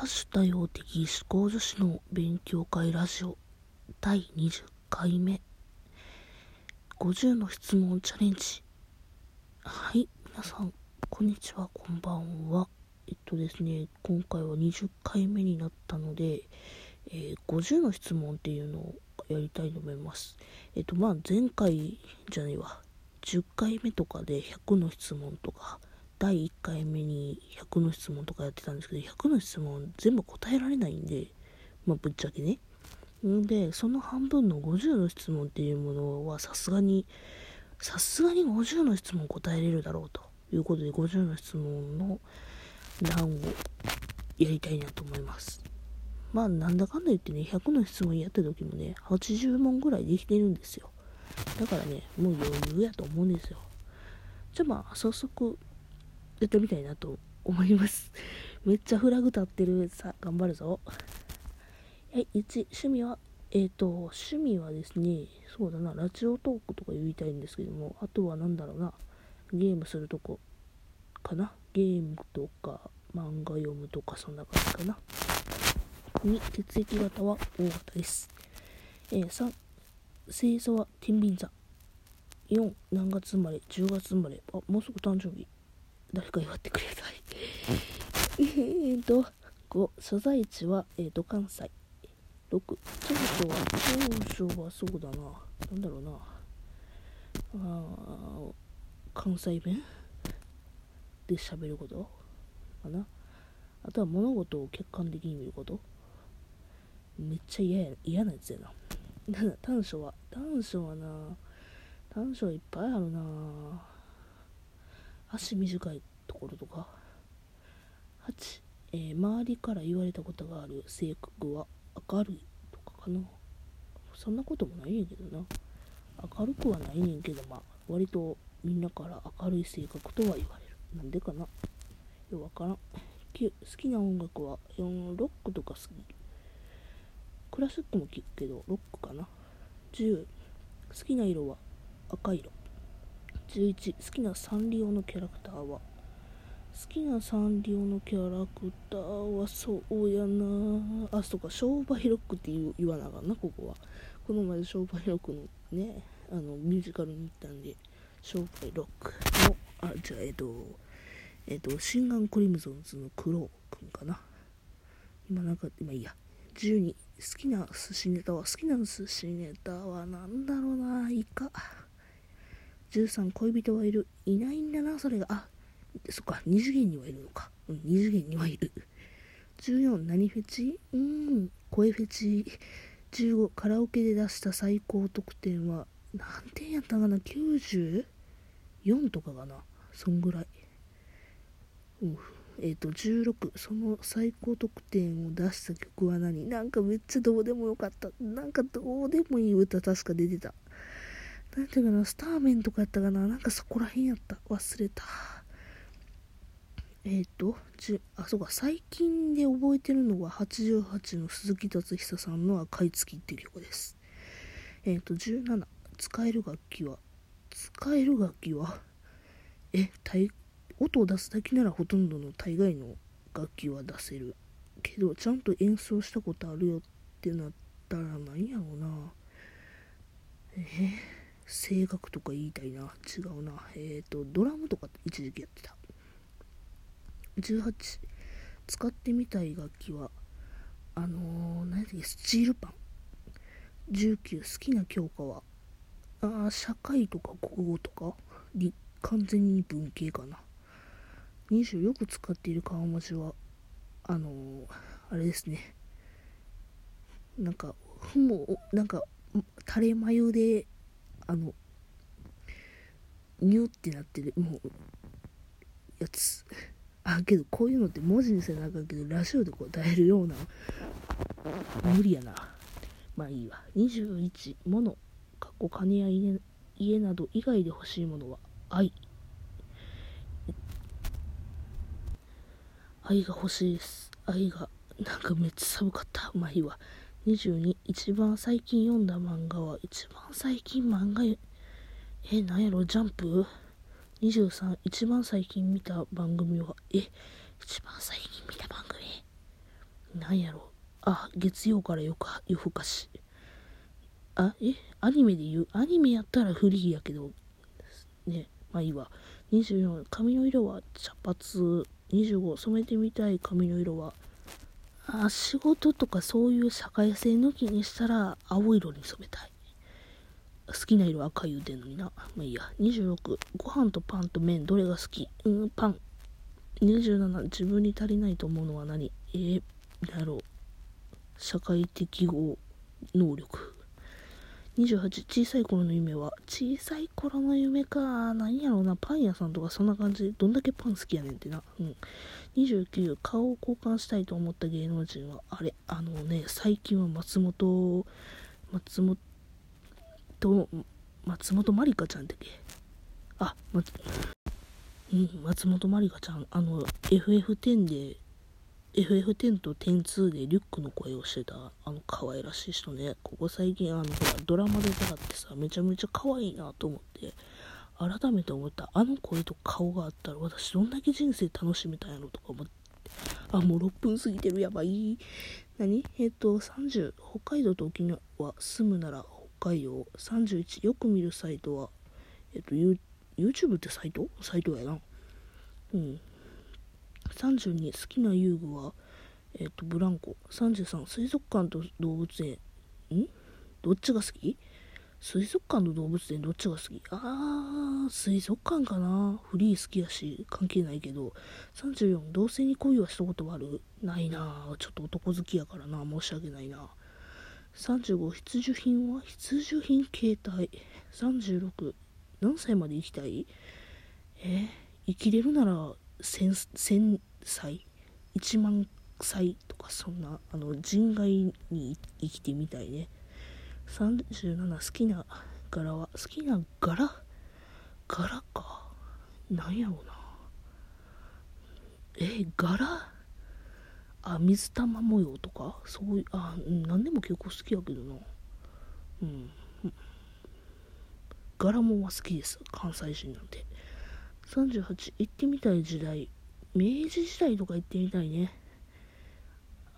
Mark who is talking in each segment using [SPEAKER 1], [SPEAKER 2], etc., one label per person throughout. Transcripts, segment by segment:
[SPEAKER 1] 多種多様的思考女子の勉強会ラジオ第20回目。50の質問チャレンジ。はい皆さんこんにちはこんばんは。えっとですね今回は20回目になったので、えー、50の質問っていうのをやりたいと思います。えっとまあ前回じゃないわ。10回目とかで100の質問とか第1回目に100の質問とかやってたんですけど、100の質問全部答えられないんで、まあ、ぶっちゃけね。んで、その半分の50の質問っていうものはさすがに、さすがに50の質問答えれるだろうということで、50の質問の欄をやりたいなと思います。まあ、なんだかんだ言ってね、100の質問やった時もね、80問ぐらいできてるんですよ。だからね、もう余裕やと思うんですよ。じゃあまあ、早速、やってみたいなと思います。めっちゃフラグ立ってる。さ、頑張るぞ。はい、1、趣味は、えっ、ー、と、趣味はですね、そうだな、ラジオトークとか言いたいんですけども、あとは何だろうな、ゲームするとこかな？ゲームとか、漫画読むとか、そんな感じかな。2、血液型は？O 型です。えー、3、星座は？天秤座。4、何月生まれ ?10 月生まれ？あ、もうすぐ誕生日。誰か祝ってくれさい。えっと5所在地は、えーと、関西。6長所は長所はそうだな。なんだろうな。あ関西弁？で喋ること？かな？あとは物事を客観的に見ること？めっちゃ嫌や嫌なやつやな。短所は短所はな。短所はいっぱいあるな。足短いところとか。8、えー、周りから言われたことがある。性格は明るいとかかな。そんなこともないねんけどな。明るくはないねんけどまあ割とみんなから明るい性格とは言われる。なんでかな。よくわからん。9好きな音楽は4ロックとか好き。クラシックも聴くけどロックかな。10好きな色は赤色。11好きなサンリオのキャラクターは？好きなサンリオのキャラクターはそうやな。あそうか商売ロックって言わなあかんなここは。この前商売ロックのねあのミュージカルに行ったんで商売ロックのあじゃあえっとえっとシンガンクリムゾンズのクローくんかな。今なんか今いいや。12好きな寿司ネタは好きな寿司ネタは何だろうなイカ13恋人はいる。いないんだな。それが。あそっか。二次元にはいるのか。うん二次元にはいる。14何フェチ？うーん声フェチ。15カラオケで出した最高得点は。何点やったかな ?94 とかかな？そんぐらい。うんえっ、ー、と16その最高得点を出した曲は何？なんかめっちゃどうでもよかった。なんかどうでもいい歌確か出てた。なんていうかな、スターメンとかやったかななんかそこら辺やった。忘れた。えっ、ー、と、じあ、そうか、最近で覚えてるのは88の鈴木達久さんの赤い月っていう曲です。えっ、ー、と、17、使える楽器は、使える楽器は、え、音を出すだけならほとんどの大概の楽器は出せる。けど、ちゃんと演奏したことあるよってなったら何やろうな。えー声楽とか言いたいな。違うな。えっ、ー、と、ドラムとか一時期やってた。18、使ってみたい楽器は、あのー、何だっけ、スチールパン。19、好きな教科は、あ社会とか国語とか、完全に文系かな。20、よく使っている顔文字は、あのー、あれですね。なんか、もう、なんか、垂れ眉であのニュってなってるもうやつ。あけどこういうのって文字にせなあかんけどラジオで答えるような無理やな。まあいいわ。21物かっこ金や家家など以外で欲しいものは愛。愛が欲しいです。愛がなんかめっちゃ寒かった。まあいいわ。22一番最近読んだ漫画は一番最近漫画えなんやろジャンプ？23一番最近見た番組はえ一番最近見た番組？なんやろ？あ月曜から夜か夜更かし。あえアニメで言う？アニメやったらフリーやけどねまあいいわ。24髪の色は茶髪。25染めてみたい髪の色はあ仕事とかそういう社会性抜きにしたら青色に染めたい。好きな色赤言うてんのにな。まあいいや。26ご飯とパンと麺。どれが好き？うんパン。27自分に足りないと思うのは何？えー、だろう。社会適合能力。28小さい頃の夢は？小さい頃の夢か。何やろうな。パン屋さんとかそんな感じ。どんだけパン好きやねんってな。うん。29顔を交換したいと思った芸能人は？あれあのね最近は松本松本松本まりかちゃんだっけ？あ、ま、うん、松本まりかちゃん。あの FF10 で FF10 と102でリュックの声をしてたあの可愛らしい人ね。ここ最近あのほらドラマで出会ってさめちゃめちゃ可愛いなと思って改めて思った。あの声と顔があったら私どんだけ人生楽しめたんやろとか思ってあもう6分過ぎてるやばい。何？えっ、と30北海道と沖縄住むなら北海道。31よく見るサイトはえっ、と YouTube ってサイト？サイトやな。うん。32好きな遊具は、えっ、ー、とブランコ。33水族館と動物園。ん？どっちが好き？水族館と動物園どっちが好き？あー水族館かな。フリー好きやし関係ないけど。34同性に恋はしたことある？ないな。ちょっと男好きやからな。申し訳ないな。35必需品は？必需品携帯36何歳まで生きたい？え生きれるなら1000歳？1万歳とかそんなあの人外に生きてみたいね。37好きな柄は？好きな柄？柄か。なんやろうな。え柄？あ水玉模様とか？そういうあ何でも結構好きやけどな。うん。柄もは好きです。関西人なんで38行ってみたい時代。明治時代とか行ってみたいね。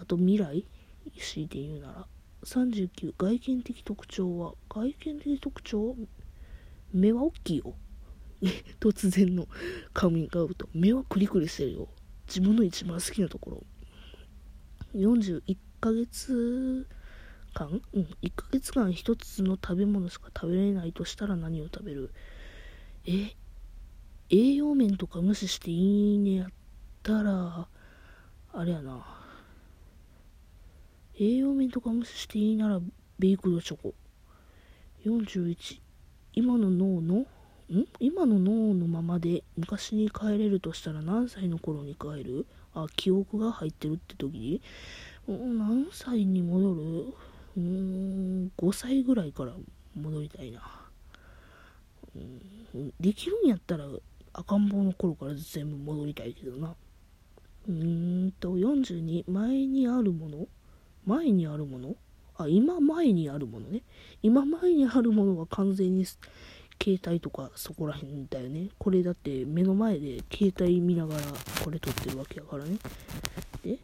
[SPEAKER 1] あと未来？強いて言うなら。39外見的特徴は？外見的特徴？目は大きいよ。突然のカミングアウト。目はクリクリしてるよ。自分の一番好きなところ。41ヶ月間？うん。1ヶ月間1つの食べ物しか食べれないとしたら何を食べる？え？栄養面とか無視していいねやったら、あれやな。栄養面とか無視していいなら、ベイクドチョコ。41。今の脳の、ん？今の脳のままで昔に帰れるとしたら何歳の頃に帰る？あ、記憶が入ってるって時何歳に戻る？うーん、5歳ぐらいから戻りたいな。うん、できるんやったら赤ん坊の頃から全部戻りたいけどな。うーんと、42、前にあるもの？前にあるもの？あ、今前にあるものね。今前にあるものは完全に携帯とかそこら辺だよね。これだって目の前で携帯見ながらこれ撮ってるわけやからね。で、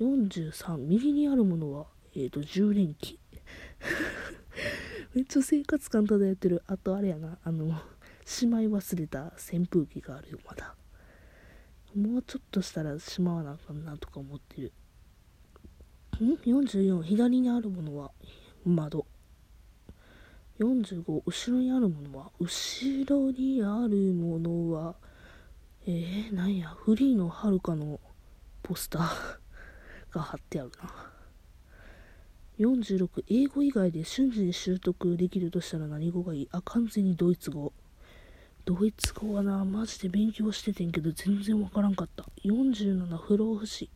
[SPEAKER 1] 43、右にあるものは、えっ、ー、と、充電器。めっちゃ生活感漂ってる。あとあれやな、あの、しまい忘れた扇風機があるよまだ。もうちょっとしたらしまわなあかんなとか思ってる。ん？44左にあるものは？窓。45後ろにあるものは？後ろにあるものは？えー、なんや？フリーのはるかのポスター が貼ってあるな。46英語以外で瞬時に習得できるとしたら何語がいい？あ完全にドイツ語。ドイツ語はな、マジで勉強しててんけど全然わからんかった。47不老不死。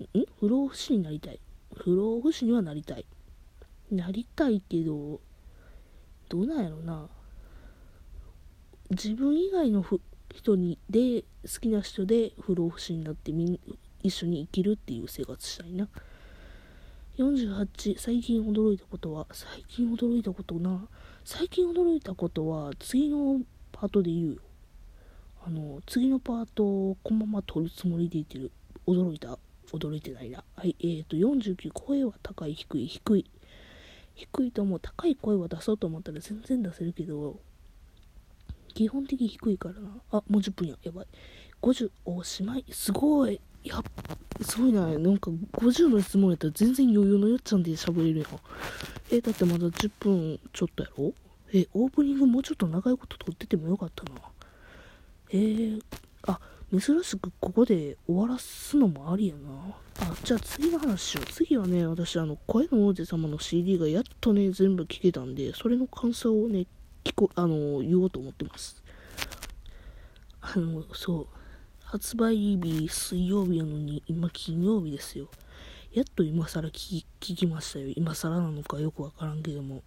[SPEAKER 1] ん？不老不死になりたい？不老不死にはなりたい。なりたいけど、どうなんやろな。自分以外の人にで好きな人で不老不死になってみん一緒に生きるっていう生活したいな。48最近驚いたことは最近驚いたことな最近驚いたことは次のパートで言うよ。あの、次のパートをこのまま撮るつもりでいてる。驚いた。驚いてないな。はい、えーと、49、声は高い、低い、低い。低いと思う。高い声は出そうと思ったら全然出せるけど、基本的に低いからな。あ、もう10分や。やばい。50、おしまい。すごい。やすごいな。なんか50の質問やったら全然余裕のよっちゃんで喋れるやん。え、だってまだ10分ちょっとやろ？え、オープニングもうちょっと長いこと撮っててもよかったな。えー、あ、珍しくここで終わらすのもありやな。あ、じゃあ次の話しよう。次はね、私、あの、声の王子様の CD がやっとね、全部聞けたんで、それの感想をね、聞こ、あの、言おうと思ってます。あの、そう。発売日水曜日なのに、今金曜日ですよ。やっと今更聞き聞きましたよ。今更なのかよくわからんけども。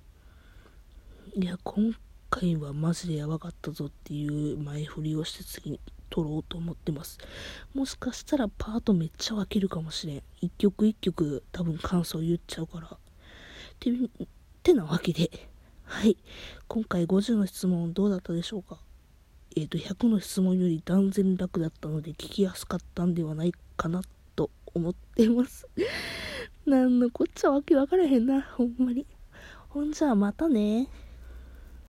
[SPEAKER 1] いや、今回はマジでやばかったぞっていう前振りをして次に撮ろうと思ってます。もしかしたらパートめっちゃ分けるかもしれん。一曲一曲多分感想言っちゃうから。て、てなわけで、はい。今回50の質問どうだったでしょうか？えっ、ー、と、100の質問より断然楽だったので聞きやすかったんではないかなと思ってます。なんのこっちゃわけわからへんな、ほんまに。ほんじゃあまたね。